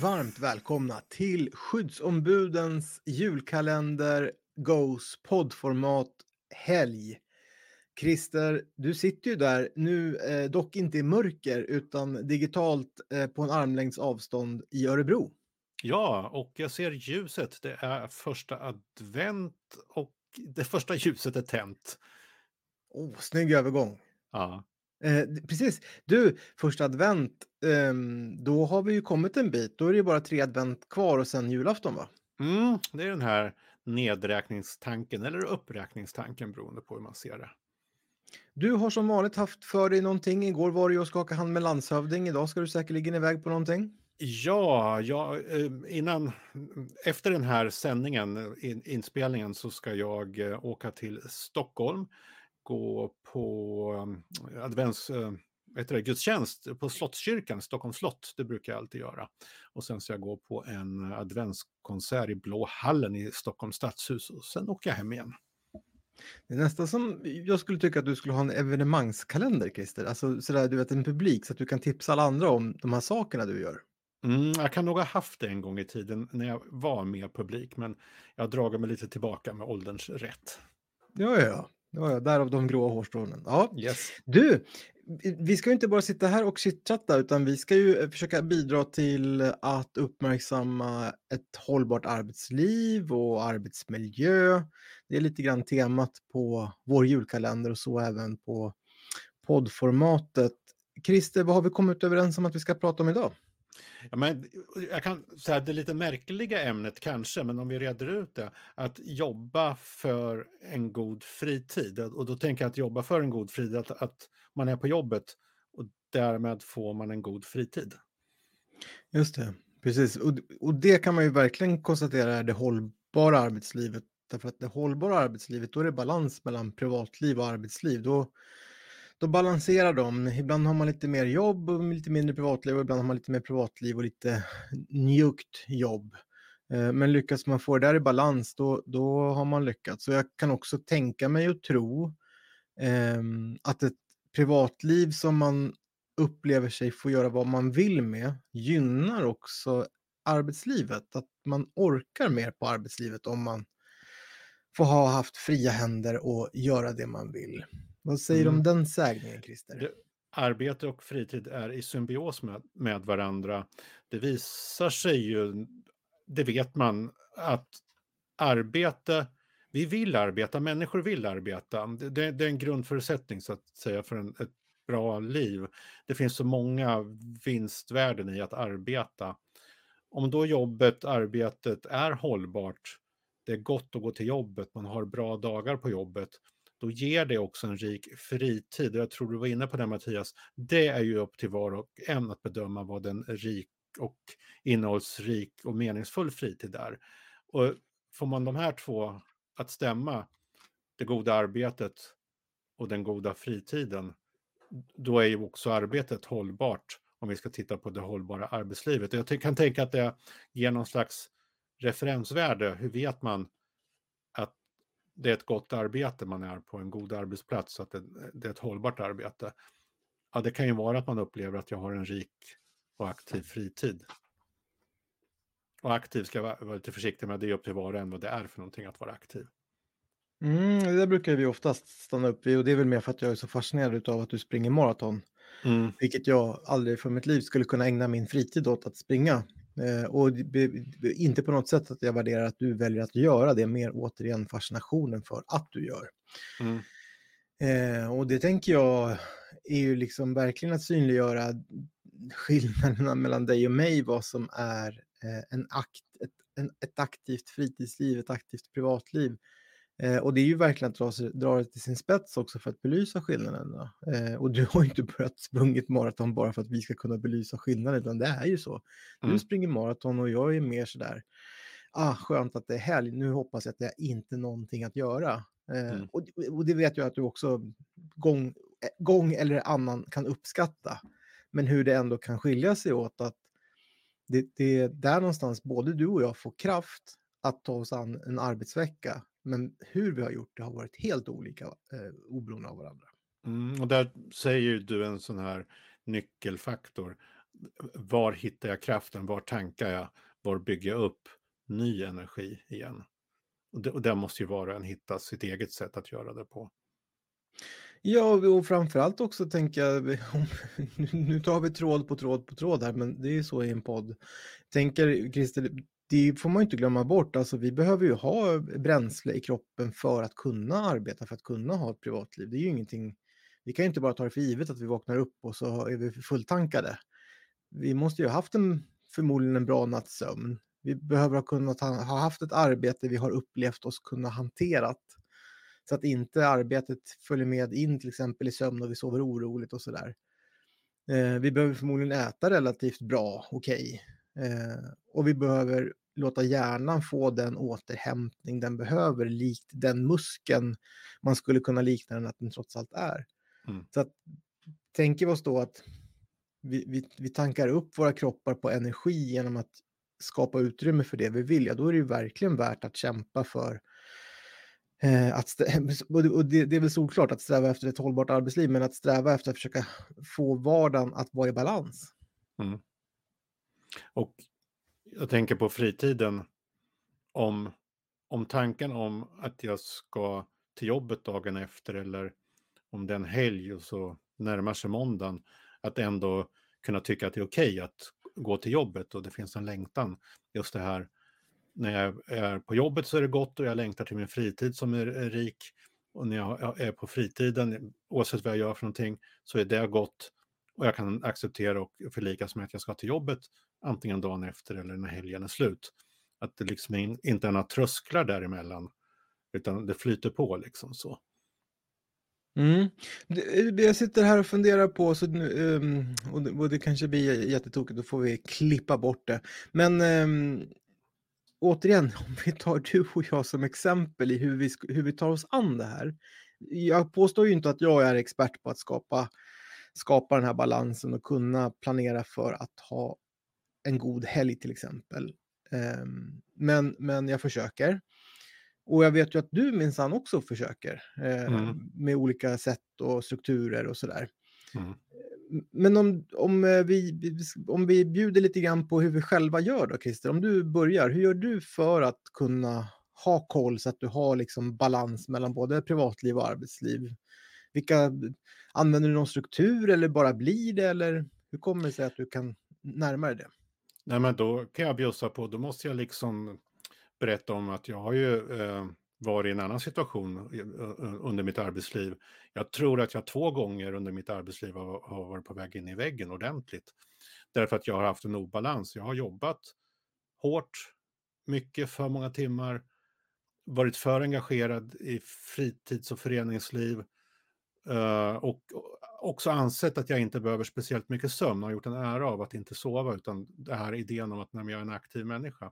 varmt välkomna till skyddsombudens julkalender Goes poddformat helg. Christer, du sitter ju där, nu eh, dock inte i mörker utan digitalt eh, på en armlängds avstånd i Örebro. Ja, och jag ser ljuset. Det är första advent och det första ljuset är tänt. Oh, snygg övergång. Ja. Eh, precis. Du, första advent, eh, då har vi ju kommit en bit. Då är det ju bara tre advent kvar och sen julafton va? Mm, det är den här nedräkningstanken eller uppräkningstanken beroende på hur man ser det. Du har som vanligt haft för dig någonting. Igår var det ju att skaka hand med landshövding. Idag ska du säkerligen iväg på någonting. Ja, ja innan, efter den här sändningen, inspelningen, så ska jag eh, åka till Stockholm, gå på um, advents, uh, det, gudstjänst på Slottskyrkan, Stockholms slott. Det brukar jag alltid göra. Och sen ska jag gå på en adventskonsert i Blå hallen i Stockholms stadshus och sen åker jag hem igen. Det är nästan som jag skulle tycka att du skulle ha en evenemangskalender, Christer. Alltså sådär, du vet, en publik så att du kan tipsa alla andra om de här sakerna du gör. Mm, jag kan nog ha haft det en gång i tiden när jag var mer publik, men jag har dragit mig lite tillbaka med ålderns rätt. Ja, ja, ja, ja därav de gråa hårstrånen. Ja. Yes. Du, vi ska ju inte bara sitta här och chitchatta utan vi ska ju försöka bidra till att uppmärksamma ett hållbart arbetsliv och arbetsmiljö. Det är lite grann temat på vår julkalender och så även på poddformatet. Christer, vad har vi kommit överens om att vi ska prata om idag? Ja, men jag kan säga det lite märkliga ämnet kanske, men om vi reder ut det, att jobba för en god fritid. Och då tänker jag att jobba för en god fritid, att, att man är på jobbet och därmed får man en god fritid. Just det, precis. Och, och det kan man ju verkligen konstatera är det hållbara arbetslivet. Därför att det hållbara arbetslivet, då är det balans mellan privatliv och arbetsliv. Då, då balanserar de. Ibland har man lite mer jobb och lite mindre privatliv och ibland har man lite mer privatliv och lite njukt jobb. Eh, men lyckas man få det där i balans, då, då har man lyckats. Så jag kan också tänka mig och tro eh, att ett privatliv som man upplever sig få göra vad man vill med gynnar också arbetslivet. Att man orkar mer på arbetslivet om man får ha haft fria händer och göra det man vill. Vad säger du mm. om den sägningen, Christer? Det, arbete och fritid är i symbios med, med varandra. Det visar sig ju, det vet man, att arbete, vi vill arbeta, människor vill arbeta. Det, det är en grundförutsättning så att säga för en, ett bra liv. Det finns så många vinstvärden i att arbeta. Om då jobbet, arbetet är hållbart, det är gott att gå till jobbet, man har bra dagar på jobbet, då ger det också en rik fritid. Jag tror du var inne på det Mattias. Det är ju upp till var och en att bedöma vad en rik och innehållsrik och meningsfull fritid är. Och får man de här två att stämma, det goda arbetet och den goda fritiden, då är ju också arbetet hållbart om vi ska titta på det hållbara arbetslivet. Jag kan tänka att det ger någon slags referensvärde. Hur vet man det är ett gott arbete man är på en god arbetsplats, så att det, det, är ett hållbart arbete. Ja, det kan ju vara att man upplever att jag har en rik och aktiv fritid. Och aktiv ska jag vara lite försiktig med, det är upp till var och en vad det är för någonting att vara aktiv. Mm, det där brukar vi oftast stanna upp vid och det är väl mer för att jag är så fascinerad av att du springer maraton. Mm. Vilket jag aldrig för mitt liv skulle kunna ägna min fritid åt att springa. Eh, och inte på något sätt att jag värderar att du väljer att göra det, mer återigen fascinationen för att du gör. Mm. Eh, och det tänker jag är ju liksom verkligen att synliggöra skillnaderna mellan dig och mig, vad som är eh, en akt, ett, en, ett aktivt fritidsliv, ett aktivt privatliv Eh, och det är ju verkligen att dra, dra det till sin spets också för att belysa skillnaderna. Eh, och du har ju inte börjat sprungit maraton bara för att vi ska kunna belysa skillnaden, utan det är ju så. Mm. Du springer maraton och jag är mer sådär, ah, skönt att det är helg, nu hoppas jag att det är inte någonting att göra. Eh, mm. och, och, det vet jag att du också gång, eh, gång eller annan kan uppskatta. Men hur det ändå kan skilja sig åt att det, det är där någonstans både du och jag får kraft att ta oss an en arbetsvecka men hur vi har gjort det har varit helt olika eh, oberoende av varandra. Mm, och där säger du en sån här nyckelfaktor. var hittar jag kraften, var tankar jag, var bygger jag upp ny energi igen? Och, det, och där måste ju var och en hitta sitt eget sätt att göra det på. Ja, och framförallt också tänka, nu tar vi tråd på tråd på tråd här, men det är ju så i en podd. Tänker Christer, det får man inte glömma bort, alltså vi behöver ju ha bränsle i kroppen för att kunna arbeta, för att kunna ha ett privatliv. Det är ju ingenting, vi kan ju inte bara ta det för givet att vi vaknar upp och så är vi fulltankade. Vi måste ju ha haft en, förmodligen en bra natts sömn. Vi behöver ha kunnat ha, ha haft ett arbete vi har upplevt oss kunna hanterat så att inte arbetet följer med in till exempel i sömn och vi sover oroligt och sådär. Eh, vi behöver förmodligen äta relativt bra, okej. Okay. Eh, och vi behöver låta hjärnan få den återhämtning den behöver, likt den muskeln man skulle kunna likna den att den trots allt är. Mm. Så att, tänker vi oss då att vi, vi, vi tankar upp våra kroppar på energi genom att skapa utrymme för det vi vill, ja då är det ju verkligen värt att kämpa för Eh, att och det, det är väl solklart att sträva efter ett hållbart arbetsliv, men att sträva efter att försöka få vardagen att vara i balans. Mm. Och jag tänker på fritiden, om, om tanken om att jag ska till jobbet dagen efter eller om det är en helg och så närmar sig måndagen, att ändå kunna tycka att det är okej okay att gå till jobbet och det finns en längtan. Just det här när jag är på jobbet så är det gott och jag längtar till min fritid som är, rik. Och när jag är på fritiden, oavsett vad jag gör för någonting, så är det gott. Och jag kan acceptera och förlikas med att jag ska till jobbet antingen dagen efter eller när helgen är slut. Att det liksom inte är några trösklar däremellan, utan det flyter på liksom så. Mm. Eh, jag sitter här och funderar på, så, um, och, det, och det kanske blir jättetokigt, då får vi klippa bort det. Men um, återigen, om vi tar du och jag som exempel i hur vi, hur vi tar oss an det här. Jag påstår ju inte att jag är expert på att skapa, skapa den här balansen och kunna planera för att ha en god helg till exempel. Um, men, men jag försöker. Och jag vet ju att du minsann också försöker eh, mm. med olika sätt och strukturer och sådär. Mm men om, om, eh, vi, om vi bjuder lite grann på hur vi själva gör då, Christer. Om du börjar, hur gör du för att kunna ha koll så att du har liksom balans mellan både privatliv och arbetsliv? Vilka, använder du någon struktur eller bara blir det? Eller hur kommer det sig att du kan närma dig det? Nej, men då kan jag bjussa på, då måste jag liksom berätta om att jag har ju eh, varit i en annan situation eh, eh, under mitt arbetsliv. Jag tror att jag två gånger under mitt arbetsliv har, har varit på väg in i väggen ordentligt. Därför att jag har haft en obalans. Jag har jobbat hårt, mycket, för många timmar, varit för engagerad i fritids och föreningsliv Eh, och också ansett att jag inte behöver speciellt mycket sömn och har gjort en ära av att inte sova utan det här idén om att när jag är en aktiv människa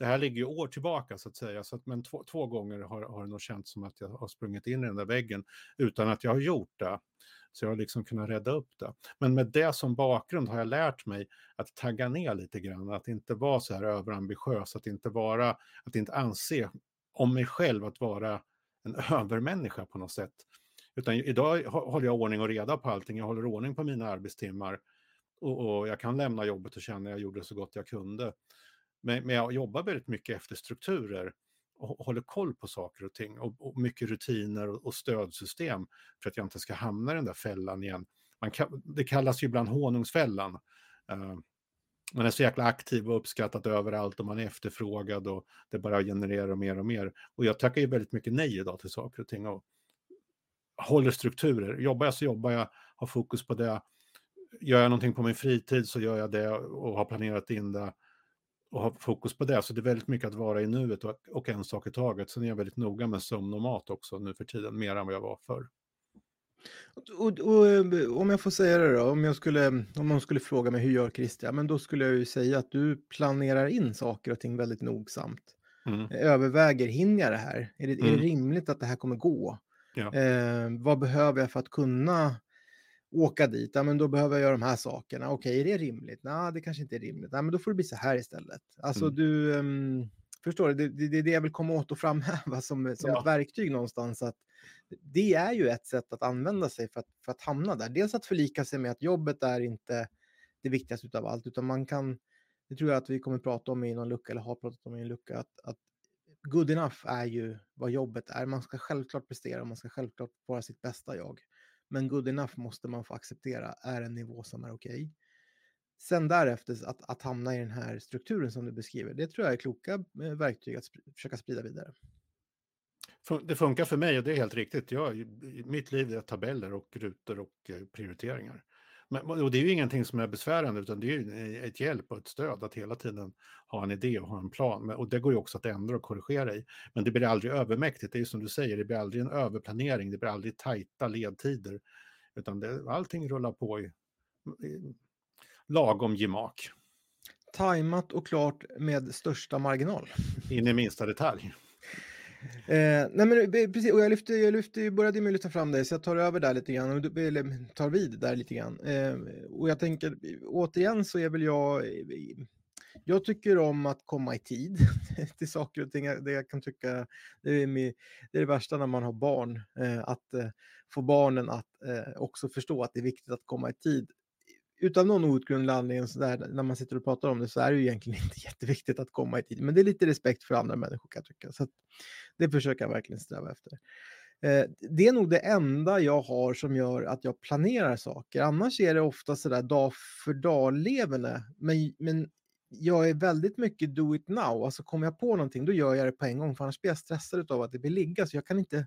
det här ligger ju år tillbaka så att säga, så att, men två, två gånger har, har det nog känts som att jag har sprungit in i den där väggen utan att jag har gjort det. Så jag har liksom kunnat rädda upp det. Men med det som bakgrund har jag lärt mig att tagga ner lite grann, att inte vara så här överambitiös, att inte vara, att inte anse om mig själv att vara en övermänniska på något sätt. Utan idag håller jag ordning och reda på allting, jag håller ordning på mina arbetstimmar och, och jag kan lämna jobbet och känna att jag gjorde så gott jag kunde. Men, men jag jobbar väldigt mycket efter strukturer och håller koll på saker och ting och, och mycket rutiner och, och, stödsystem för att jag inte ska hamna i den där fällan igen. Man kan, det kallas ju ibland honungsfällan. Uh, man är så jäkla aktiv och uppskattat överallt och man är efterfrågad och det bara genererar mer och mer. Och jag tackar ju väldigt mycket nej idag till saker och ting och håller strukturer. Jobbar jag så jobbar jag, har fokus på det. Gör jag någonting på min fritid så gör jag det och har planerat in det och ha fokus på det. Så det är väldigt mycket att vara i nuet och, och en sak i taget. Sen är jag väldigt noga med sömn och mat också nu för tiden, mer än vad jag var förr. Och, och, om jag får säga det då, om, jag skulle, om någon skulle fråga mig hur gör Christian, men då skulle jag ju säga att du planerar in saker och ting väldigt nogsamt. Mm. Överväger, hinner jag det här? Är det, mm. är det mm. rimligt att det här kommer gå? Ja. Eh, vad behöver jag för att kunna åka dit, ja men då behöver jag göra de här sakerna. Okej, är det rimligt? Nej, det kanske inte är rimligt. Nej, men då får det bli så här istället. Alltså mm. du, um, förstår du, det, det, är det jag vill komma åt och framhäva som, som ja. ett verktyg någonstans. Att det är ju ett sätt att använda sig för att, för att hamna där. Dels att förlika sig med att jobbet är inte det viktigaste av allt, utan man kan, det tror jag att vi kommer prata om i någon lucka, eller har pratat om i en lucka, att, att good enough är ju vad jobbet är. Man ska självklart prestera, man ska självklart vara sitt bästa jag. Men good enough måste man få acceptera är en nivå som är okej. Okay. Sen därefter att, att hamna i den här strukturen som du beskriver, det tror jag är kloka eh, verktyg att sp försöka sprida vidare. Det funkar för mig och det är helt riktigt. Jag, mitt liv är tabeller och rutor och eh, prioriteringar. Men, och det är ju ingenting som är besvärande utan det är ju ett hjälp och ett stöd att hela tiden ha en idé och ha en plan. Och det går ju också att ändra och korrigera i. Men det blir aldrig övermäktigt, det är ju som du säger, det blir aldrig en överplanering, det blir aldrig tajta ledtider. Utan det, allting rullar på i, i lagom gemak. Tajmat och klart med största marginal. In i minsta detalj. Eh, nej men eh, precis, och jag, lyfte, jag lyfte, började med att lyfta fram dig, så jag tar över där lite grann, eller tar vid där lite grann. Eh, och jag tänker, återigen så är väl jag, eh, jag tycker om att komma i tid till saker och ting. Det jag kan tycka, det är, med, det, är det värsta när man har barn, eh, att eh, få barnen att eh, också förstå att det är viktigt att komma i tid utan någon outgrundlig anledning så där, när man sitter och pratar om det så är det ju egentligen inte jätteviktigt att komma i tid. Men det är lite respekt för andra människor kan jag tycka. Så det försöker jag verkligen sträva efter. Eh, det är nog det enda jag har som gör att jag planerar saker. Annars är det ofta sådär dag för dag-levande. Men, men jag är väldigt mycket do it now. Alltså kommer jag på någonting då gör jag det på en gång. För annars blir jag stressad av att det blir ligga. Så jag kan inte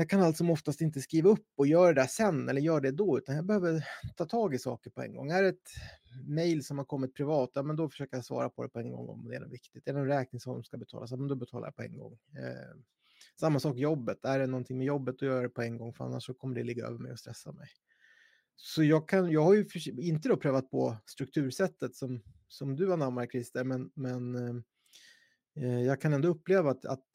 jag kan alltså oftast inte skriva upp och göra det där sen eller göra det då, utan jag behöver ta tag i saker på en gång. Är det ett mejl som har kommit privat, ja, men då försöker jag svara på det på en gång om det är något viktigt. Är det en räkning som ska betalas, ja, men då betalar jag på en gång. Eh, samma sak jobbet, är det någonting med jobbet, då gör jag det på en gång, för annars så kommer det ligga över mig och stressa mig. Så jag, kan, jag har ju för, inte då prövat på struktursättet som, som du anammar, Christer, men, men eh, eh jag kan ändå uppleva att, att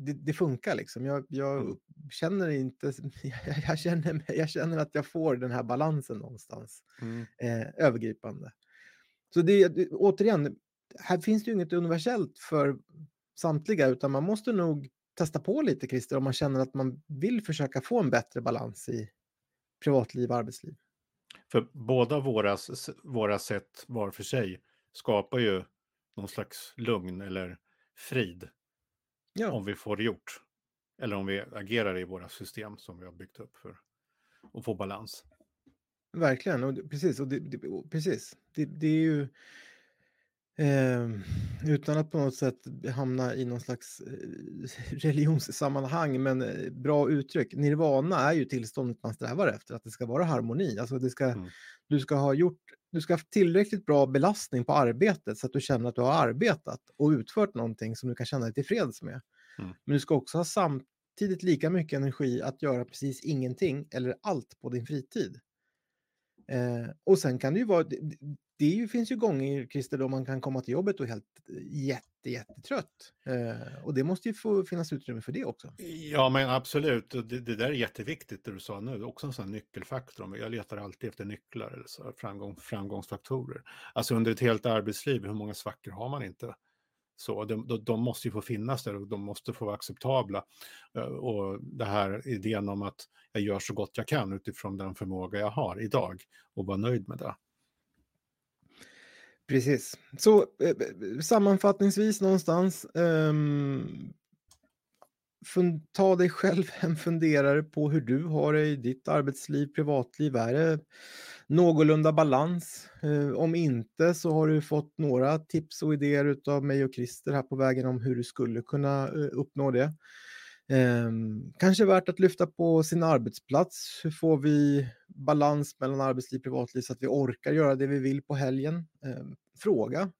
det, det, funkar liksom. Jag, jag mm. känner inte, jag, känner, jag känner att jag får den här balansen någonstans, mm. eh, övergripande. Så det, återigen, här finns det ju inget universellt för samtliga, utan man måste nog testa på lite, Christer, om man känner att man vill försöka få en bättre balans i privatliv och arbetsliv. För båda våra, våra sätt var för sig skapar ju någon slags lugn eller frid Ja. Om vi får det gjort. Eller om vi agerar i våra system som vi har byggt upp för att få balans. Verkligen, och precis. Och det, det, och precis. Det, det, är ju... Eh, utan att på något sätt hamna i någon slags eh, religionssammanhang, men eh, bra uttryck. Nirvana är ju tillståndet man strävar efter, att det ska vara harmoni. Alltså det ska, mm. Du ska ha gjort du ska ha tillräckligt bra belastning på arbetet så att du känner att du har arbetat och utfört någonting som du kan känna dig tillfreds med. Mm. Men du ska också ha samtidigt lika mycket energi att göra precis ingenting eller allt på din fritid. Eh, och sen kan det ju vara, det, ju, finns ju gånger, Christer, då man kan komma till jobbet och helt eh, jätte, jättetrött. Eh, och det måste ju få finnas utrymme för det också. Ja, men absolut. Det, det där är jätteviktigt, det du sa nu. Också en sån nyckelfaktor. Jag letar alltid efter nycklar, eller så, framgång, framgångsfaktorer. Alltså under ett helt arbetsliv, hur många svackor har man inte? Så de, de, de, måste ju få finnas där och de måste få vara acceptabla. Eh, och det här idén om att jag gör så gott jag kan utifrån den förmåga jag har idag och vara nöjd med det. Precis. Så eh, eh sammanfattningsvis någonstans. Um, ta dig själv en funderare på hur du har det i ditt arbetsliv, privatliv. Är det någorlunda balans? Uh, om inte så har du fått några tips och idéer av mig och Christer här på vägen om hur du skulle kunna uh, uppnå det. Ehm, kanske värt att lyfta på sin arbetsplats. Hur får vi balans mellan arbetsliv och privatliv så att vi orkar göra det vi vill på helgen? Eh, fråga.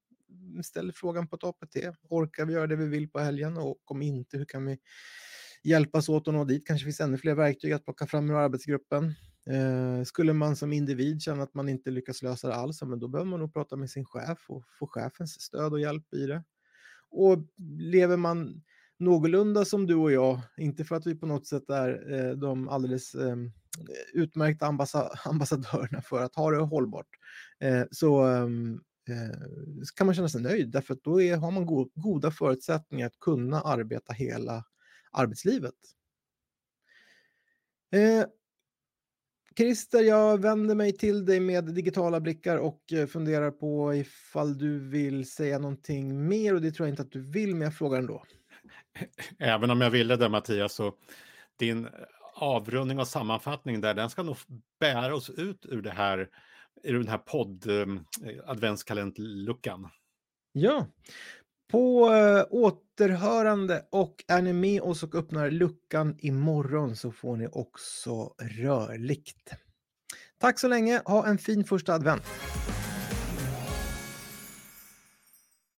Ställ frågan på ett APT. Orkar vi göra det vi vill på helgen? Och om inte, hur kan vi hjälpas åt att nå dit? Kanske finns ännu fler verktyg att plocka fram ur arbetsgruppen. Eh, skulle man som individ känna att man inte lyckas lösa det alls, men då behöver man nog prata med sin chef och få chefens stöd och hjälp i det. Och lever man någorlunda som du och jag, inte för att vi på något sätt är eh, de alldeles eh, utmärkta ambassa ambassadörerna för att ha det hållbart, eh, ehm, eh, så kan man känna sig nöjd därför att då är, har man go goda förutsättningar att kunna arbeta hela arbetslivet. Eh, Christer, jag vänder mig till dig med digitala blickar och eh, funderar på ifall du vill säga någonting mer och det tror jag inte att du vill, men jag frågar ändå. Även om jag ville det Mattias, så din avrundning och sammanfattning där, den ska nog bära oss ut ur det här, ur den här podd mm, eh, adventskalendluckan. Ja, på eh, återhörande och är ni med oss och öppnar luckan imorgon så får ni också rörligt. Tack så länge, ha en fin första advent!